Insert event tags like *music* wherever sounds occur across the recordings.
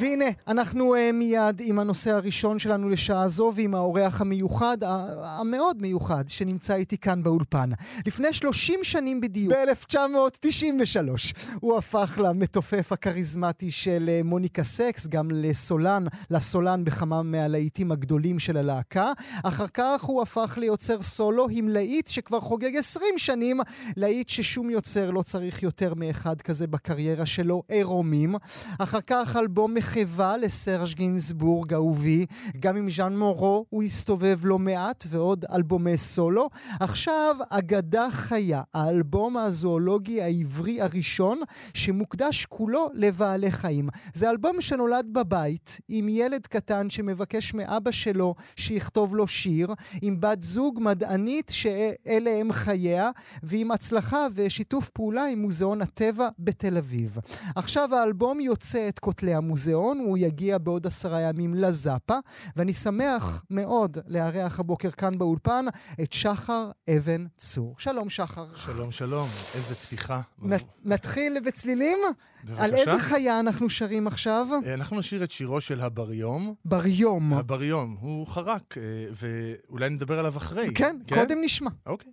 והנה, אנחנו uh, מיד עם הנושא הראשון שלנו לשעה זו ועם האורח המיוחד, המאוד מיוחד, שנמצא איתי כאן באולפן. לפני 30 שנים בדיוק, ב-1993, הוא הפך למתופף הכריזמטי של uh, מוניקה סקס, גם לסולן, לסולן בכמה מהלהיטים הגדולים של הלהקה. אחר כך הוא הפך ליוצר סולו עם להיט שכבר חוגג 20 שנים, להיט ששום יוצר לא צריך יותר מאחד כזה בקריירה שלו, עירומים. אחר כך אלבום מחווה לסרג' גינסבורג אהובי, גם עם ז'אן מורו הוא הסתובב לא מעט, ועוד אלבומי סולו. עכשיו, אגדה חיה, האלבום הזואולוגי העברי הראשון, שמוקדש כולו לבעלי חיים. זה אלבום שנולד בבית, עם ילד קטן שמבקש מאבא שלו שיכתוב לו שיר, עם בת זוג מדענית שאלה הם חייה, ועם הצלחה ושיתוף פעולה עם מוזיאון הטבע בתל אביב. עכשיו האלבום יוצא את כותלי המוזיאון, הוא יגיע בעוד עשרה ימים לזאפה, ואני שמח מאוד לארח הבוקר כאן באולפן את שחר אבן צור. שלום שחר. שלום שלום, איזה פתיחה. נ, נתחיל בצלילים? בבקשה. על איזה חיה אנחנו שרים עכשיו? אה, אנחנו נשאיר את שירו של הבריום. בריום. הבריום, הוא חרק, אה, ואולי נדבר עליו אחרי. כן, כן? קודם נשמע. אוקיי.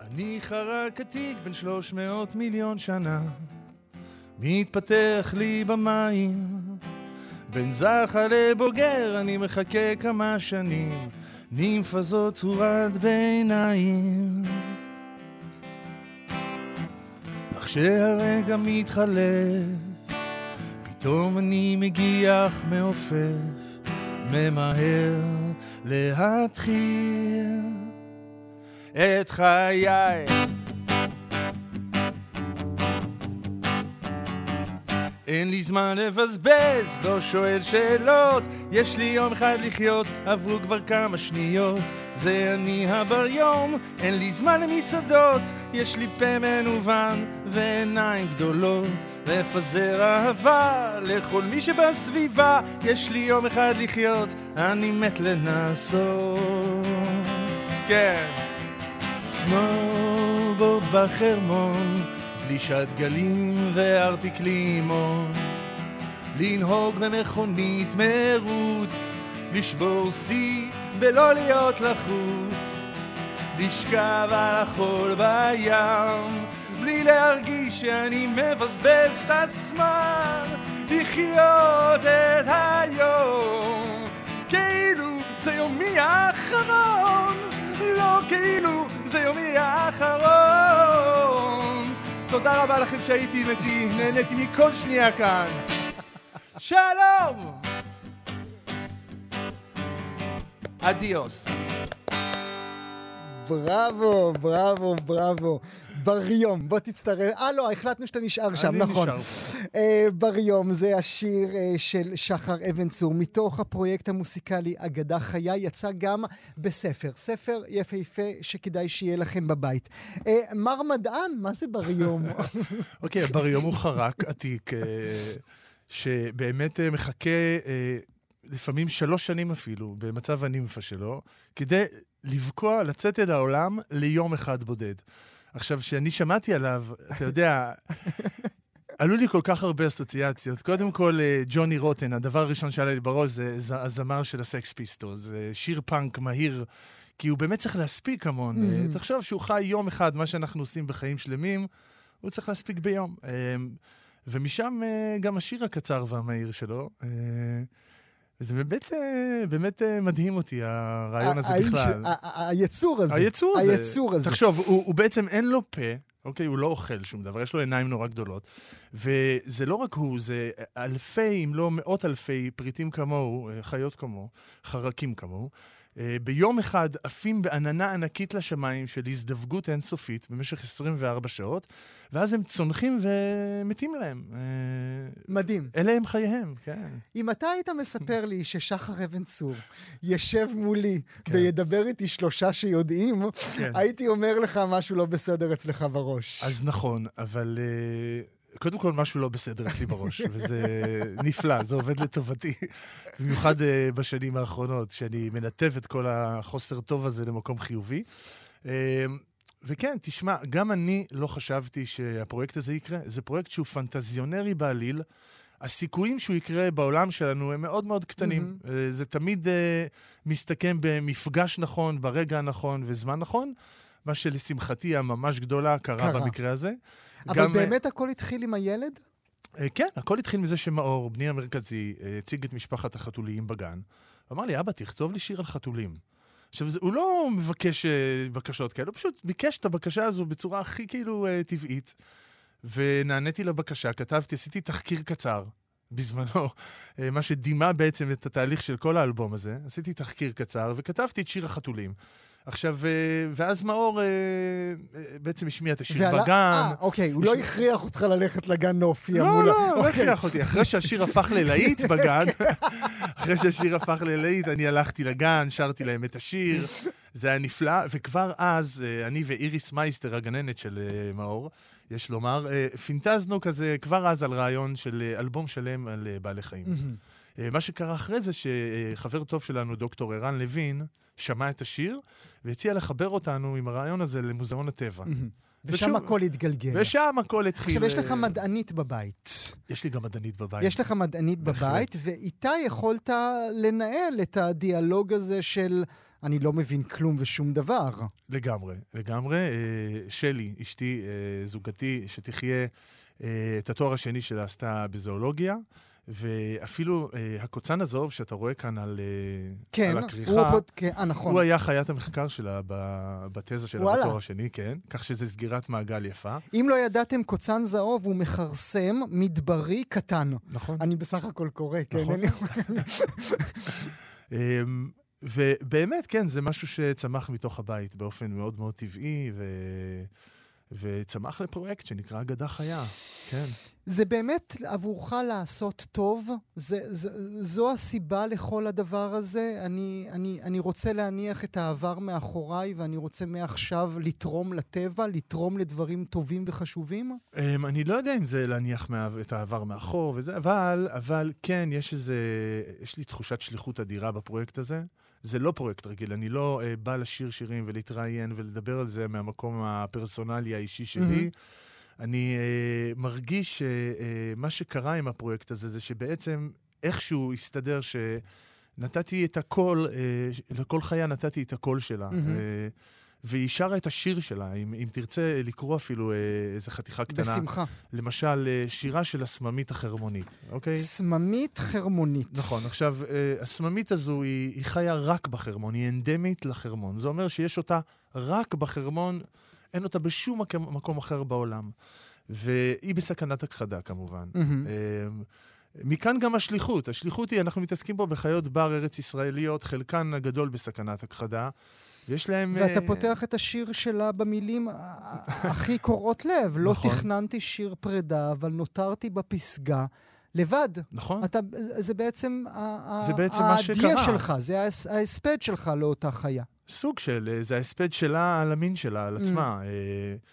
אני חרק עתיק בן שלוש מאות מיליון שנה מתפתח לי במים. בין זכה לבוגר אני מחכה כמה שנים, נימפה זאת צורת ביניים. אך כשהרגע מתחלף, פתאום אני מגיח מעופף, ממהר להתחיל את חיי. אין לי זמן לבזבז, לא שואל שאלות, יש לי יום אחד לחיות, עברו כבר כמה שניות. זה אני הבר יום, אין לי זמן למסעדות, יש לי פה מנוון ועיניים גדולות. לפזר אהבה לכל מי שבסביבה, יש לי יום אחד לחיות, אני מת לנסות. כן. סנובורד בחרמון גלישת גלים וארטיק לימון, לנהוג במכונית מרוץ, לשבור שיא ולא להיות לחוץ, לשכב על החול בים, בלי להרגיש שאני מבזבז את הזמן, לחיות את היום, כאילו זה יומי האחרון, לא כאילו זה יומי האחרון. תודה רבה לכם שהייתי איתי, נהניתי מכל שנייה כאן. שלום! אדיוס. בראבו, בראבו, בראבו. בריום, בוא תצטרף. אה, לא, החלטנו שאתה נשאר שם, נכון. אני נשאר. אה, בריום זה השיר אה, של שחר אבן צור. מתוך הפרויקט המוסיקלי אגדה חיה יצא גם בספר. ספר יפהפה שכדאי שיהיה לכם בבית. אה, מר מדען, מה זה בריום? *laughs* אוקיי, בריום הוא חרק עתיק, שבאמת מחכה... לפעמים שלוש שנים אפילו, במצב הנימפה שלו, כדי לבקוע, לצאת אל העולם ליום אחד בודד. עכשיו, כשאני שמעתי עליו, אתה יודע, *laughs* עלו לי כל כך הרבה אסוציאציות. קודם כל, אה, ג'וני רוטן, הדבר הראשון שעלה לי בראש זה הזמר של הסקס פיסטול. זה שיר פאנק מהיר, כי הוא באמת צריך להספיק המון. Mm-hmm. תחשוב שהוא חי יום אחד, מה שאנחנו עושים בחיים שלמים, הוא צריך להספיק ביום. אה, ומשם גם השיר הקצר והמהיר שלו. זה באמת, אה, באמת אה, מדהים אותי, הרעיון הזה בכלל. היצור הזה. היצור הזה. היצור הזה. תחשוב, הוא, הוא בעצם אין לו פה, אוקיי? הוא לא אוכל שום דבר, יש לו עיניים נורא גדולות. וזה לא רק הוא, זה אלפי, אם לא מאות אלפי פריטים כמוהו, אה, חיות כמוהו, חרקים כמוהו. אה, ביום אחד עפים בעננה ענקית לשמיים של הזדווגות אינסופית במשך 24 שעות, ואז הם צונחים ומתים להם. אה, מדהים. אלה הם חייהם, כן. אם אתה היית מספר לי ששחר אבן צור ישב מולי כן. וידבר איתי שלושה שיודעים, כן. הייתי אומר לך משהו לא בסדר אצלך בראש. אז נכון, אבל... Uh... קודם כל, משהו לא בסדר אצלי בראש, וזה *laughs* נפלא, זה עובד לטובתי. *laughs* במיוחד uh, בשנים האחרונות, שאני מנתב את כל החוסר טוב הזה למקום חיובי. Uh, וכן, תשמע, גם אני לא חשבתי שהפרויקט הזה יקרה. זה פרויקט שהוא פנטזיונרי בעליל. הסיכויים שהוא יקרה בעולם שלנו הם מאוד מאוד קטנים. Mm-hmm. זה תמיד uh, מסתכם במפגש נכון, ברגע הנכון וזמן נכון, מה שלשמחתי הממש גדולה קרה, קרה. במקרה הזה. אבל גם, באמת הכל התחיל עם הילד? Uh, כן, הכל התחיל מזה שמאור, בני המרכזי, הציג את משפחת החתוליים בגן. אמר לי, אבא, תכתוב לי שיר על חתולים. עכשיו, הוא לא מבקש בקשות כאלה, הוא פשוט ביקש את הבקשה הזו בצורה הכי כאילו טבעית. ונעניתי לבקשה, כתבתי, עשיתי תחקיר קצר בזמנו, אה, מה שדימה בעצם את התהליך של כל האלבום הזה. עשיתי תחקיר קצר וכתבתי את שיר החתולים. עכשיו, אה, ואז מאור אה, בעצם השמיע את השיר ועלה, בגן. אה, אוקיי, הוא לא הכריח אותך ללכת לגן נופי. לא, לא, לא אוקיי. הכריח אותי. אחרי שהשיר הפך ללהיט *laughs* בגן, אחרי שהשיר הפך ללהיט, אני הלכתי לגן, שרתי להם את השיר. זה היה נפלא, וכבר אז, אני ואיריס מייסטר, הגננת של מאור, יש לומר, אה, פינטזנו כזה כבר אז על רעיון של אה, אלבום שלם על אה, בעלי חיים. מה שקרה אחרי זה, שחבר טוב שלנו, דוקטור ערן לוין, שמע את השיר והציע לחבר אותנו עם הרעיון הזה למוזיאון הטבע. ושם הכל התגלגל. ושם הכל התחיל. עכשיו, יש לך מדענית בבית. יש לי גם מדענית בבית. יש לך מדענית בבית, ואיתה יכולת לנהל את הדיאלוג הזה של אני לא מבין כלום ושום דבר. לגמרי, לגמרי. אה, שלי, אשתי, אה, זוגתי, שתחיה, אה, את התואר השני שלה עשתה בזואולוגיה. ואפילו אה, הקוצן הזוב שאתה רואה כאן על, כן, על הכריכה, הוא, פות... כן, אה, נכון. הוא היה חיית המחקר שלה בתזה שלה וואלה. בתואר השני, כן. כך שזה סגירת מעגל יפה. אם לא ידעתם, קוצן זהוב הוא מכרסם מדברי קטן. נכון. אני בסך הכל קורא, כן. נכון. *laughs* אמ, ובאמת, כן, זה משהו שצמח מתוך הבית באופן מאוד מאוד טבעי, ו... וצמח לפרויקט שנקרא אגדה חיה, כן. זה באמת עבורך לעשות טוב? זה, זה, זו הסיבה לכל הדבר הזה? אני, אני, אני רוצה להניח את העבר מאחוריי ואני רוצה מעכשיו לתרום לטבע, לתרום לדברים טובים וחשובים? Um, אני לא יודע אם זה להניח מה, את העבר מאחור וזה, אבל, אבל כן, יש איזה... יש לי תחושת שליחות אדירה בפרויקט הזה. זה לא פרויקט רגיל, אני לא uh, בא לשיר שירים ולהתראיין ולדבר על זה מהמקום הפרסונלי האישי שלי. Mm-hmm. אני uh, מרגיש שמה uh, שקרה עם הפרויקט הזה זה שבעצם איכשהו הסתדר שנתתי את הכל, uh, לכל חיה נתתי את הקול שלה. Mm-hmm. Uh, והיא שרה את השיר שלה, אם, אם תרצה לקרוא אפילו אה, איזה חתיכה קטנה. בשמחה. למשל, אה, שירה של הסממית החרמונית, אוקיי? סממית חרמונית. נכון. עכשיו, אה, הסממית הזו היא, היא חיה רק בחרמון, היא אנדמית לחרמון. זה אומר שיש אותה רק בחרמון, אין אותה בשום מקום אחר בעולם. והיא בסכנת הכחדה, כמובן. Mm-hmm. מכאן גם השליחות. השליחות היא, אנחנו מתעסקים פה בחיות בר ארץ ישראליות, חלקן הגדול בסכנת הכחדה. יש להם... ואתה uh... פותח את השיר שלה במילים הכי קורעות לב. לא נכון. תכננתי שיר פרידה, אבל נותרתי בפסגה. לבד. נכון. אתה, זה בעצם, זה בעצם מה שקרה. שלך, זה ההספד שלך לאותה חיה. סוג של, אה, זה ההספד שלה על המין שלה, על עצמה. Mm.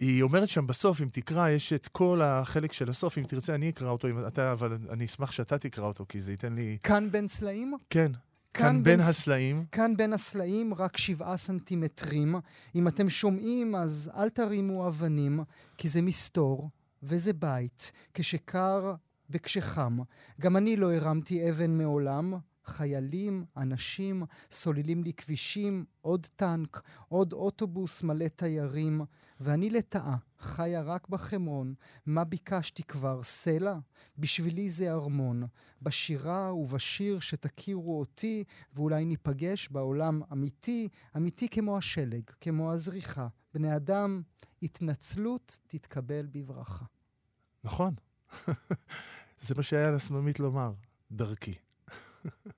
היא אומרת שם בסוף, אם תקרא, יש את כל החלק של הסוף, אם תרצה, אני אקרא אותו, אם אתה, אבל אני אשמח שאתה תקרא אותו, כי זה ייתן לי... כאן בין סלעים? כן. כאן בין הסלעים. כאן בין הסלעים רק שבעה סנטימטרים. אם אתם שומעים, אז אל תרימו אבנים, כי זה מסתור וזה בית, כשקר וכשחם. גם אני לא הרמתי אבן מעולם. חיילים, אנשים, סוללים לי כבישים, עוד טנק, עוד אוטובוס מלא תיירים. ואני לטאה, חיה רק בחמרון, מה ביקשתי כבר? סלע? בשבילי זה ארמון. בשירה ובשיר שתכירו אותי, ואולי ניפגש בעולם אמיתי, אמיתי כמו השלג, כמו הזריחה. בני אדם, התנצלות תתקבל בברכה. נכון. *laughs* זה מה שהיה לסממית לומר, דרכי. *laughs*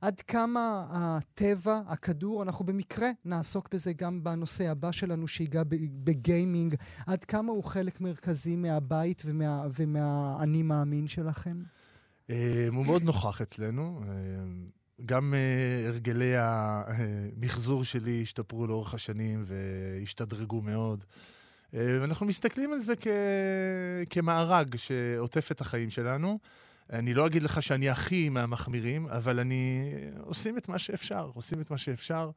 עד כמה הטבע, הכדור, אנחנו במקרה נעסוק בזה גם בנושא הבא שלנו שיגע בגיימינג, עד כמה הוא חלק מרכזי מהבית ומה, ומהאני מאמין שלכם? אה, הוא מאוד נוכח אצלנו. אה, גם uh, הרגלי המחזור שלי השתפרו לאורך השנים והשתדרגו מאוד. אה, ואנחנו מסתכלים על זה כ... כמארג שעוטף את החיים שלנו. אני לא אגיד לך שאני הכי מהמחמירים, אבל אני... עושים את מה שאפשר, עושים את מה שאפשר.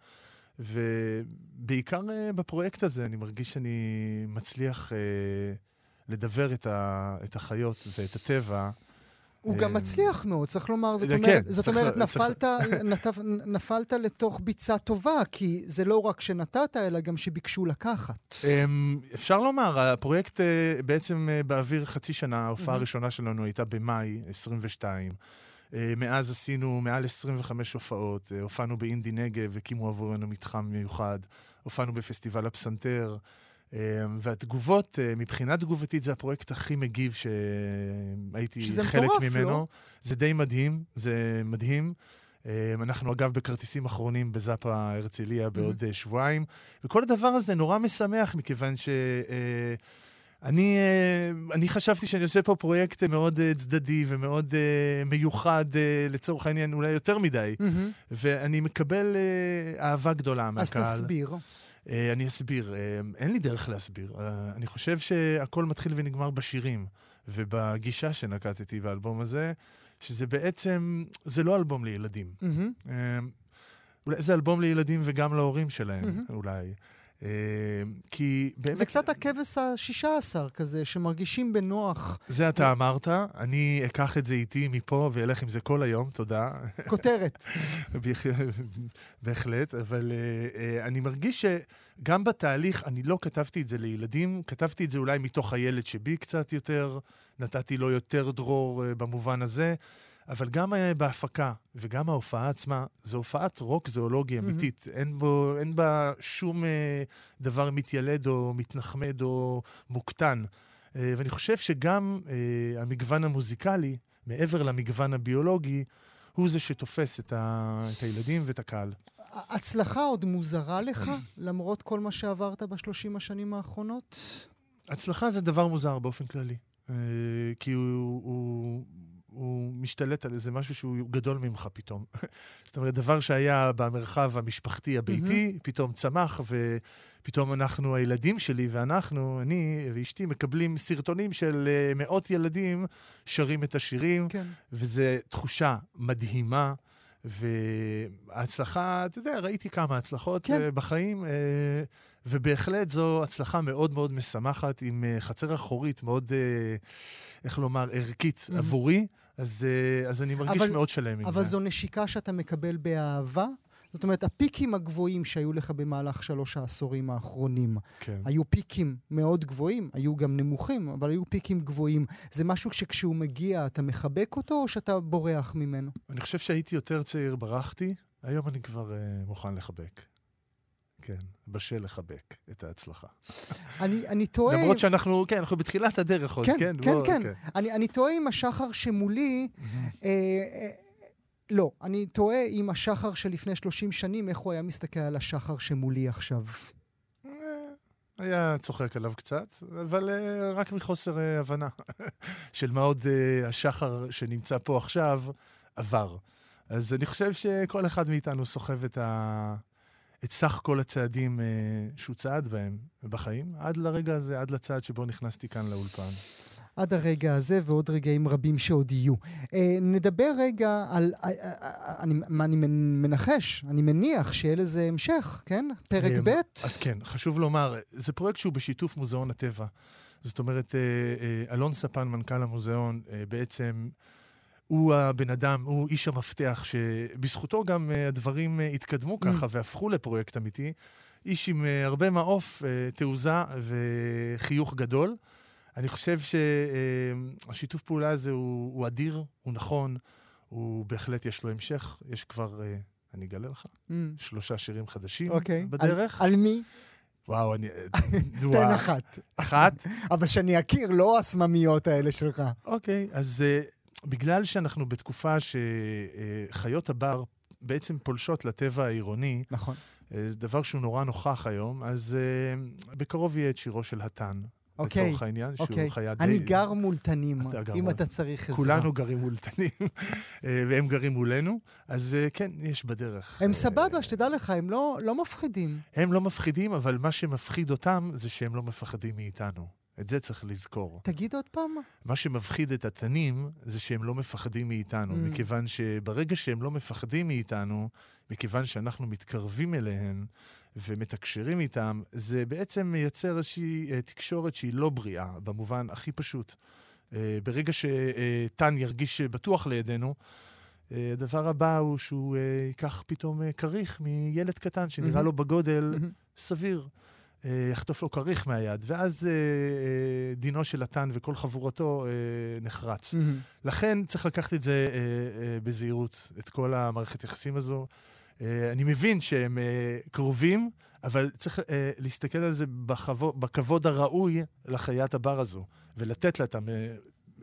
ובעיקר uh, בפרויקט הזה אני מרגיש שאני מצליח uh, לדבר את, ה... את החיות ואת הטבע הוא גם מצליח מאוד, צריך לומר. זאת כן, אומרת, זאת צריך אומרת נפלת, נפלת לתוך ביצה טובה, כי זה לא רק שנתת, אלא גם שביקשו לקחת. אמ, אפשר לומר, הפרויקט אה, בעצם אה, באוויר חצי שנה, ההופעה. הראשונה שלנו הייתה במאי 22. אה, מאז עשינו מעל 25 הופעות, אה, הופענו באינדי נגב, הקימו עבורנו מתחם מיוחד, הופענו בפסטיבל הפסנתר, אה, והתגובות, אה, מבחינה תגובתית, זה הפרויקט הכי מגיב שהייתי שזה חלק מטורף, ממנו. לא? זה די מדהים, זה מדהים. אה, אנחנו אגב בכרטיסים אחרונים בזאפה הרצליה בעוד אה, שבועיים, וכל הדבר הזה נורא משמח, מכיוון ש... אה, אני, אה, אני חשבתי שאני עושה פה פרויקט מאוד אה, צדדי ומאוד אה, מיוחד, אה, לצורך העניין, אולי יותר מדי, מהמם. ואני מקבל אה, אהבה גדולה אז מהקהל. תסביר. אה, אני אסביר. אה, אין לי דרך להסביר. אה, אני חושב שהכל מתחיל ונגמר בשירים, ובגישה שנקטתי באלבום הזה, שזה בעצם, זה לא אלבום לילדים. אה, אולי זה אלבום לילדים וגם להורים שלהם, מהמם. אולי. אה, כי באמת... זה קצת הכבש השישה עשר כזה, שמרגישים בנוח. זה אתה אמרת, אני אקח את זה איתי מפה ואלך עם זה כל היום, תודה. כותרת. *laughs* בהח- בהחלט, אבל uh, uh, אני מרגיש שגם בתהליך, אני לא כתבתי את זה לילדים, כתבתי את זה אולי מתוך הילד שבי קצת יותר, נתתי לו יותר דרור במובן הזה, אבל גם uh, בהפקה וגם ההופעה עצמה, זו הופעת רוק זואולוגי. אמיתית. אין, בו, אין בה שום uh, דבר מתיילד או מתנחמד או מוקטן. Uh, ואני חושב שגם uh, המגוון המוזיקלי, מעבר למגוון הביולוגי, הוא זה שתופס את, ה... את הילדים ואת הקהל. הצלחה עוד מוזרה לך, *clears throat* למרות כל מה שעברת בשלושים השנים האחרונות? הצלחה זה דבר מוזר באופן כללי. אה, כי הוא, הוא, הוא משתלט על איזה משהו שהוא גדול ממך פתאום. *laughs* זאת אומרת, דבר שהיה במרחב המשפחתי הביתי, פתאום צמח, ופתאום אנחנו, הילדים שלי ואנחנו, אני ואשתי, מקבלים סרטונים של אה, מאות ילדים שרים את השירים. כן. וזו תחושה מדהימה, וההצלחה, אתה יודע, ראיתי כמה הצלחות כן. כן. בחיים, אה, ובהחלט זו הצלחה מאוד מאוד משמחת, עם אה, חצר אחורית מאוד, אה, איך לומר, ערכית Mhm. עבורי, אז, אה, אז אני מרגיש אבל- מאוד שלם עם אבל זה. זו נשיקה שאתה מקבל באהבה? זאת אומרת, הפיקים הגבוהים שהיו לך במהלך שלוש העשורים האחרונים, כן. היו פיקים מאוד גבוהים, היו גם נמוכים, אבל היו פיקים גבוהים. זה משהו שכשהוא מגיע אתה מחבק אותו, או שאתה בורח ממנו? אני חושב שהייתי יותר צעיר, ברחתי, היום אני כבר אה, מוכן לחבק. כן, בשל לחבק את ההצלחה. אני, אני תוהה... למרות שאנחנו, כן, אנחנו בתחילת הדרך עוד, כן, כן? כן, בוא, כן. כן. אני, אני תוהה אם השחר שמולי... אה, אה, לא, אני תוהה אם השחר שלפני 30 שנים, איך הוא היה מסתכל על השחר שמולי עכשיו. אה, היה צוחק עליו קצת, אבל אה, רק מחוסר אה, הבנה *laughs* של מה עוד אה, השחר שנמצא פה עכשיו עבר. אז אני חושב שכל אחד מאיתנו סוחב את, ה... את סך כל הצעדים אה, שהוא צעד בהם בחיים, עד לרגע הזה, עד לצעד שבו נכנסתי כאן לאולפן. עד הרגע הזה ועוד רגעים רבים שעוד יהיו. אה, נדבר רגע על... אה, אה, אה, אני, מה אני מנ- מנחש, אני מניח שיהיה לזה המשך, כן? פרק אמ, ב'? אז כן, חשוב לומר, זה פרויקט שהוא בשיתוף מוזיאון הטבע. זאת אומרת, אה, אה, אלון ספן, מנכ"ל המוזיאון, אה, בעצם הוא הבן אדם, הוא איש המפתח, שבזכותו גם אה, הדברים אה, התקדמו ככה והפכו לפרויקט אמיתי. איש עם אה, הרבה מעוף, תעוזה וחיוך גדול. אני חושב שהשיתוף פעולה הזה הוא, הוא אדיר, הוא נכון, הוא בהחלט יש לו המשך. יש כבר, אני אגלה לך, אמ, שלושה שירים חדשים אוקיי. בדרך. על, על מי? וואו, אני... *laughs* תן אחת. אחת? *laughs* אבל שאני אכיר, לא הסממיות האלה שלך. אוקיי, אז uh, בגלל שאנחנו בתקופה שחיות הבר בעצם פולשות לטבע העירוני, נכון. uh, זה דבר שהוא נורא נוכח היום, אז uh, בקרוב יהיה את שירו של התן. אוקיי, לצורך העניין, שהוא אוקיי. חיה די... אני גר מול תנים, אתה גר אם מול- אתה צריך עזרה. כולנו גרים מול תנים, אה, והם גרים מולנו, אז אה, כן, יש בדרך. הם אה, סבבה, שתדע לך, הם לא, לא מפחידים. הם לא מפחידים, אבל מה שמפחיד אותם זה שהם לא מפחדים מאיתנו. את זה צריך לזכור. תגיד עוד פעם. מה שמפחיד את התנים זה שהם לא מפחדים מאיתנו, Mm. מכיוון שברגע שהם לא מפחדים מאיתנו, מכיוון שאנחנו מתקרבים אליהם ומתקשרים איתם, זה בעצם מייצר איזושהי אה, תקשורת שהיא לא בריאה, במובן הכי פשוט. אה, ברגע שתן ירגיש בטוח לידינו, אה, הדבר הבא הוא שהוא ייקח פתאום כריך מילד קטן שנראה מהמם. לו בגודל מהמם. סביר. אה, יחטוף לו כריך מהיד, ואז אה, אה, דינו של התן וכל חבורתו אה, נחרץ. מהמם. לכן צריך לקחת את זה אה, אה, בזהירות, את כל המערכת יחסים הזו. אה, אני מבין שהם אה, קרובים, אבל צריך אה, להסתכל על זה בכבוד, בכבוד הראוי לחיית הבר הזו, ולתת לה את, המ,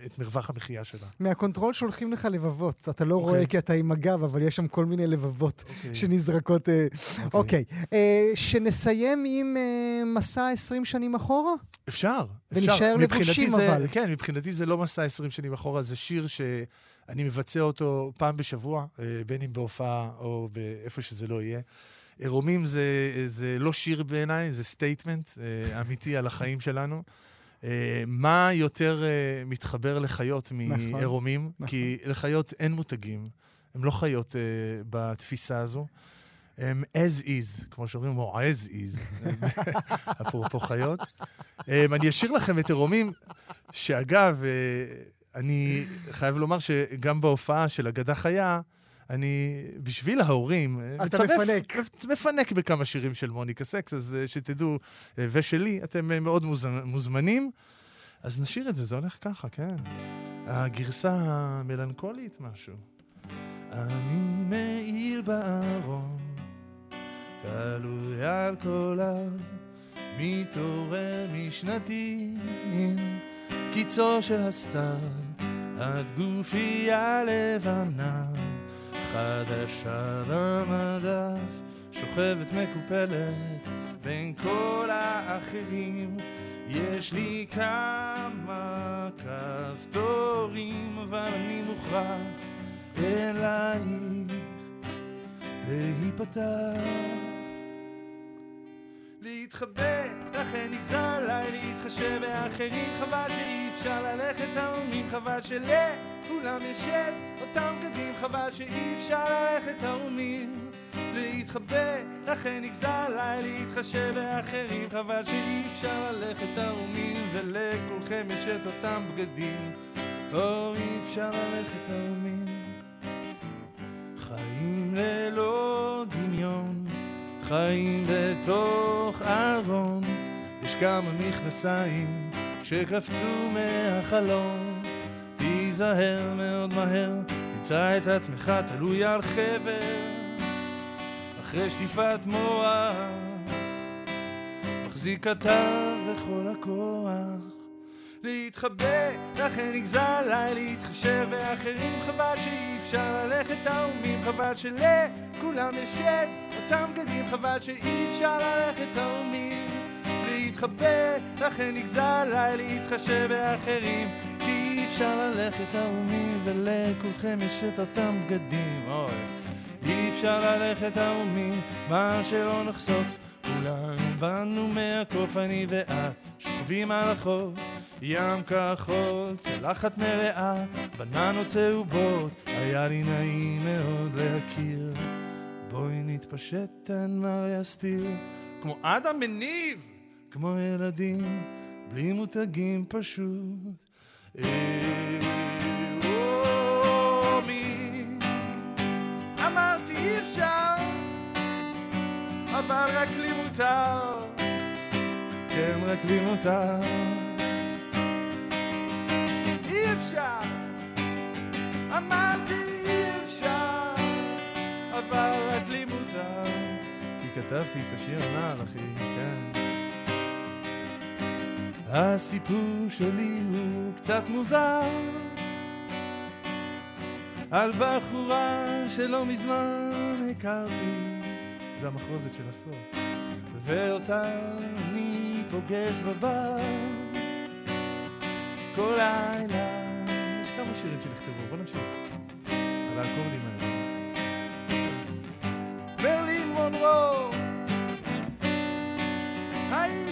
את מרווח המחיה שלה. מה control שולחים לך לבבות. אתה לא אוקיי. רואה כי אתה עם הגב, אבל יש שם כל מיני לבבות אוקיי. שנזרקות. אה, אוקיי. אה, שנסיים עם אה, מסע 20 שנים אחורה? אפשר, ונשאר לבושים, זה, אבל. כן, מבחינתי זה לא מסע 20 שנים אחורה, זה שיר שאני מבצע אותו פעם בשבוע, אה, בין אם בהופעה או באיפה שזה לא יהיה. עירומים זה, זה לא שיר בעיניי, זה statement אמיתי על החיים שלנו. אה, מה יותר אה, מתחבר לחיות נכון, מעירומים? נכון. כי לחיות אין מותגים, הן לא חיות אה, בתפיסה הזו. הם as is, כמו שאומרים, או as is, *laughs* אפרופו חיות. אני אשאיר לכם את עירומים, שאגב, אני חייב לומר שגם בהופעה של אגדה חיה, אני, בשביל ההורים, אה, אתה מפנק. מפנק בכמה שירים של מוניקה סקס, אז אה, שתדעו, אה, ושלי, אתם מאוד מוז- מוזמנים. אז נשאיר את זה, זה הולך ככה, כן. הגרסה המלנכולית משהו. אני מעיל בארון, תלוי על קולה, מתעורר משנתיים, קיצו של הסתיו, עד גופייה לבנה, חדשה למדף, שוכבת מקופלת בין כל האחרים. יש לי כמה כפתורים, אבל אני מוכרח אלייך להיפתח. להתחבא, לכן נגזר עליי להתחשב באחרים, חבל שאי אפשר ללכת ההומים, חבל שלכולם יש את אותם בגדים, חבל שאי אפשר ללכת ההומים. להתחבא, לכן נגזר עליי להתחשב באחרים, חבל שאי אפשר ללכת ערומים, ולכולכם יש את אותם בגדים, או אי אפשר ללכת ערומים. חיים ללא דמיון, חיים בתוך ארון, יש כמה מכנסיים שקפצו מהחלון. תיזהר מאוד מהר, תמצא את עצמך תלוי על חבר, אחרי שטיפת מוח, מחזיק כתב בכל הכוח. להתחבא, לכן נגזר עליי להתחשב באחרים, חבל שאי אפשר ללכת ערומים, חבל שלכולם יש את אותם בגדים, חבל שאי אפשר ללכת ערומים. להתחבא, לכן נגזר עליי להתחשב באחרים, אפשר ללכת ערומים, ולכולכם יש את אותם בגדים. אוי. אי אפשר ללכת ערומים, מה שלא נחשוף, כולנו באנו מהקוף, אני ואת, שוכבים על החוף. ים כחול, צלחת מלאה, בננות צהובות, היה לי נעים מאוד להכיר. בואי נתפשט, אין מה להסתיר, כמו אדם מניב, כמו ילדים, בלי מותגים פשוט. אבל רק לי מותר, כן רק לי מותר. אי אפשר, אמרתי אי אפשר, אבל רק לי מותר. כי כתבתי את השיר הנעל, אחי, כן. הסיפור שלי הוא קצת מוזר, על בחורה שלא מזמן הכרתי, זה המחרוזת של הסוף, ואותה אני פוגש בבר. כל לילה. יש כמה שירים שנכתבו, בוא נמשיך. על האקורדים האלה. מרלין מונרו, האם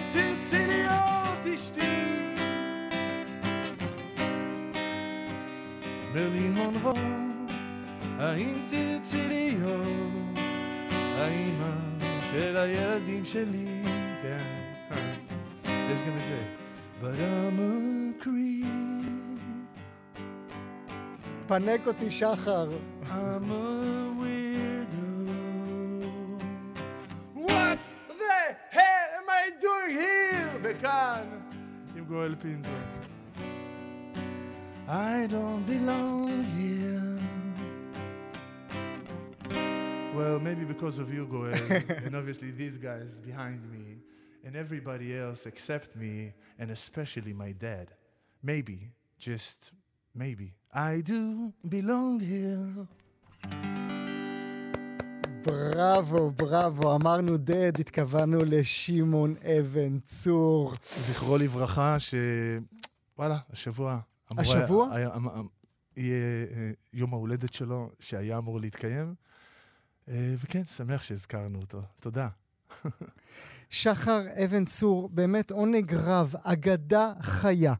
מרלין מונרו, האם תרצי להיות האימא של הילדים שלי? כן, יש גם את זה. But I'm a creep. פנק אותי, שחר. I'm a weirdo. What the hell am I doing here? וכאן, עם גואל פינטו. I don't belong here. Well, maybe because of you, Goel, and obviously these guys behind me, and everybody else except me, and especially my dad. Maybe, just maybe, I do belong here. בראבו, בראבו. אמרנו דד, התכוונו לשמעון אבן צור. זכרו לברכה, ש... וואלה, השבוע... השבוע? היה, היה, יהיה אה, יום ההולדת שלו, שהיה אמור להתקיים. אה, וכן, שמח שהזכרנו אותו. תודה. שחר אבן צור, באמת עונג רב, אגדה חיה.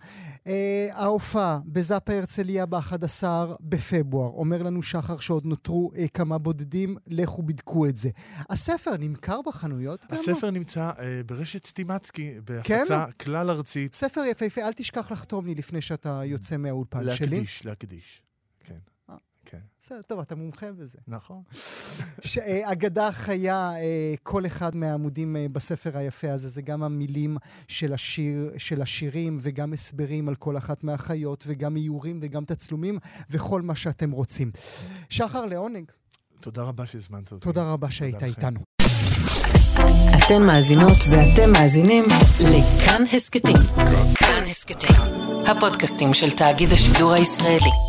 אה, ההופעה בזאפה הרצליה ב-11 בפברואר. אומר לנו שחר שעוד נותרו אה, כמה בודדים, לכו בדקו את זה. הספר נמכר בחנויות? גם? הספר נמצא אה, ברשת סטימצקי, כן? בהפצה כלל ארצית. ספר יפהפה, אל תשכח לחתום לי לפני שאתה יוצא מהאולפן שלי. להקדיש, להקדיש. כן. בסדר, טוב, אתה מומחה בזה. נכון. אה, אגדה חיה, אה, כל אחד מהעמודים אה, בספר היפה הזה, זה גם המילים של, השיר, של השירים וגם הסברים על כל אחת מהחיות וגם איורים וגם תצלומים וכל מה שאתם רוצים. שחר לעונג, תודה רבה שהזמנת אותי. תודה רבה שהיית. איתנו. אתן מאזינות ואתם מאזינים לכאן הסכתים. כאן הסכתים, הפודקאסטים של תאגיד השידור הישראלי.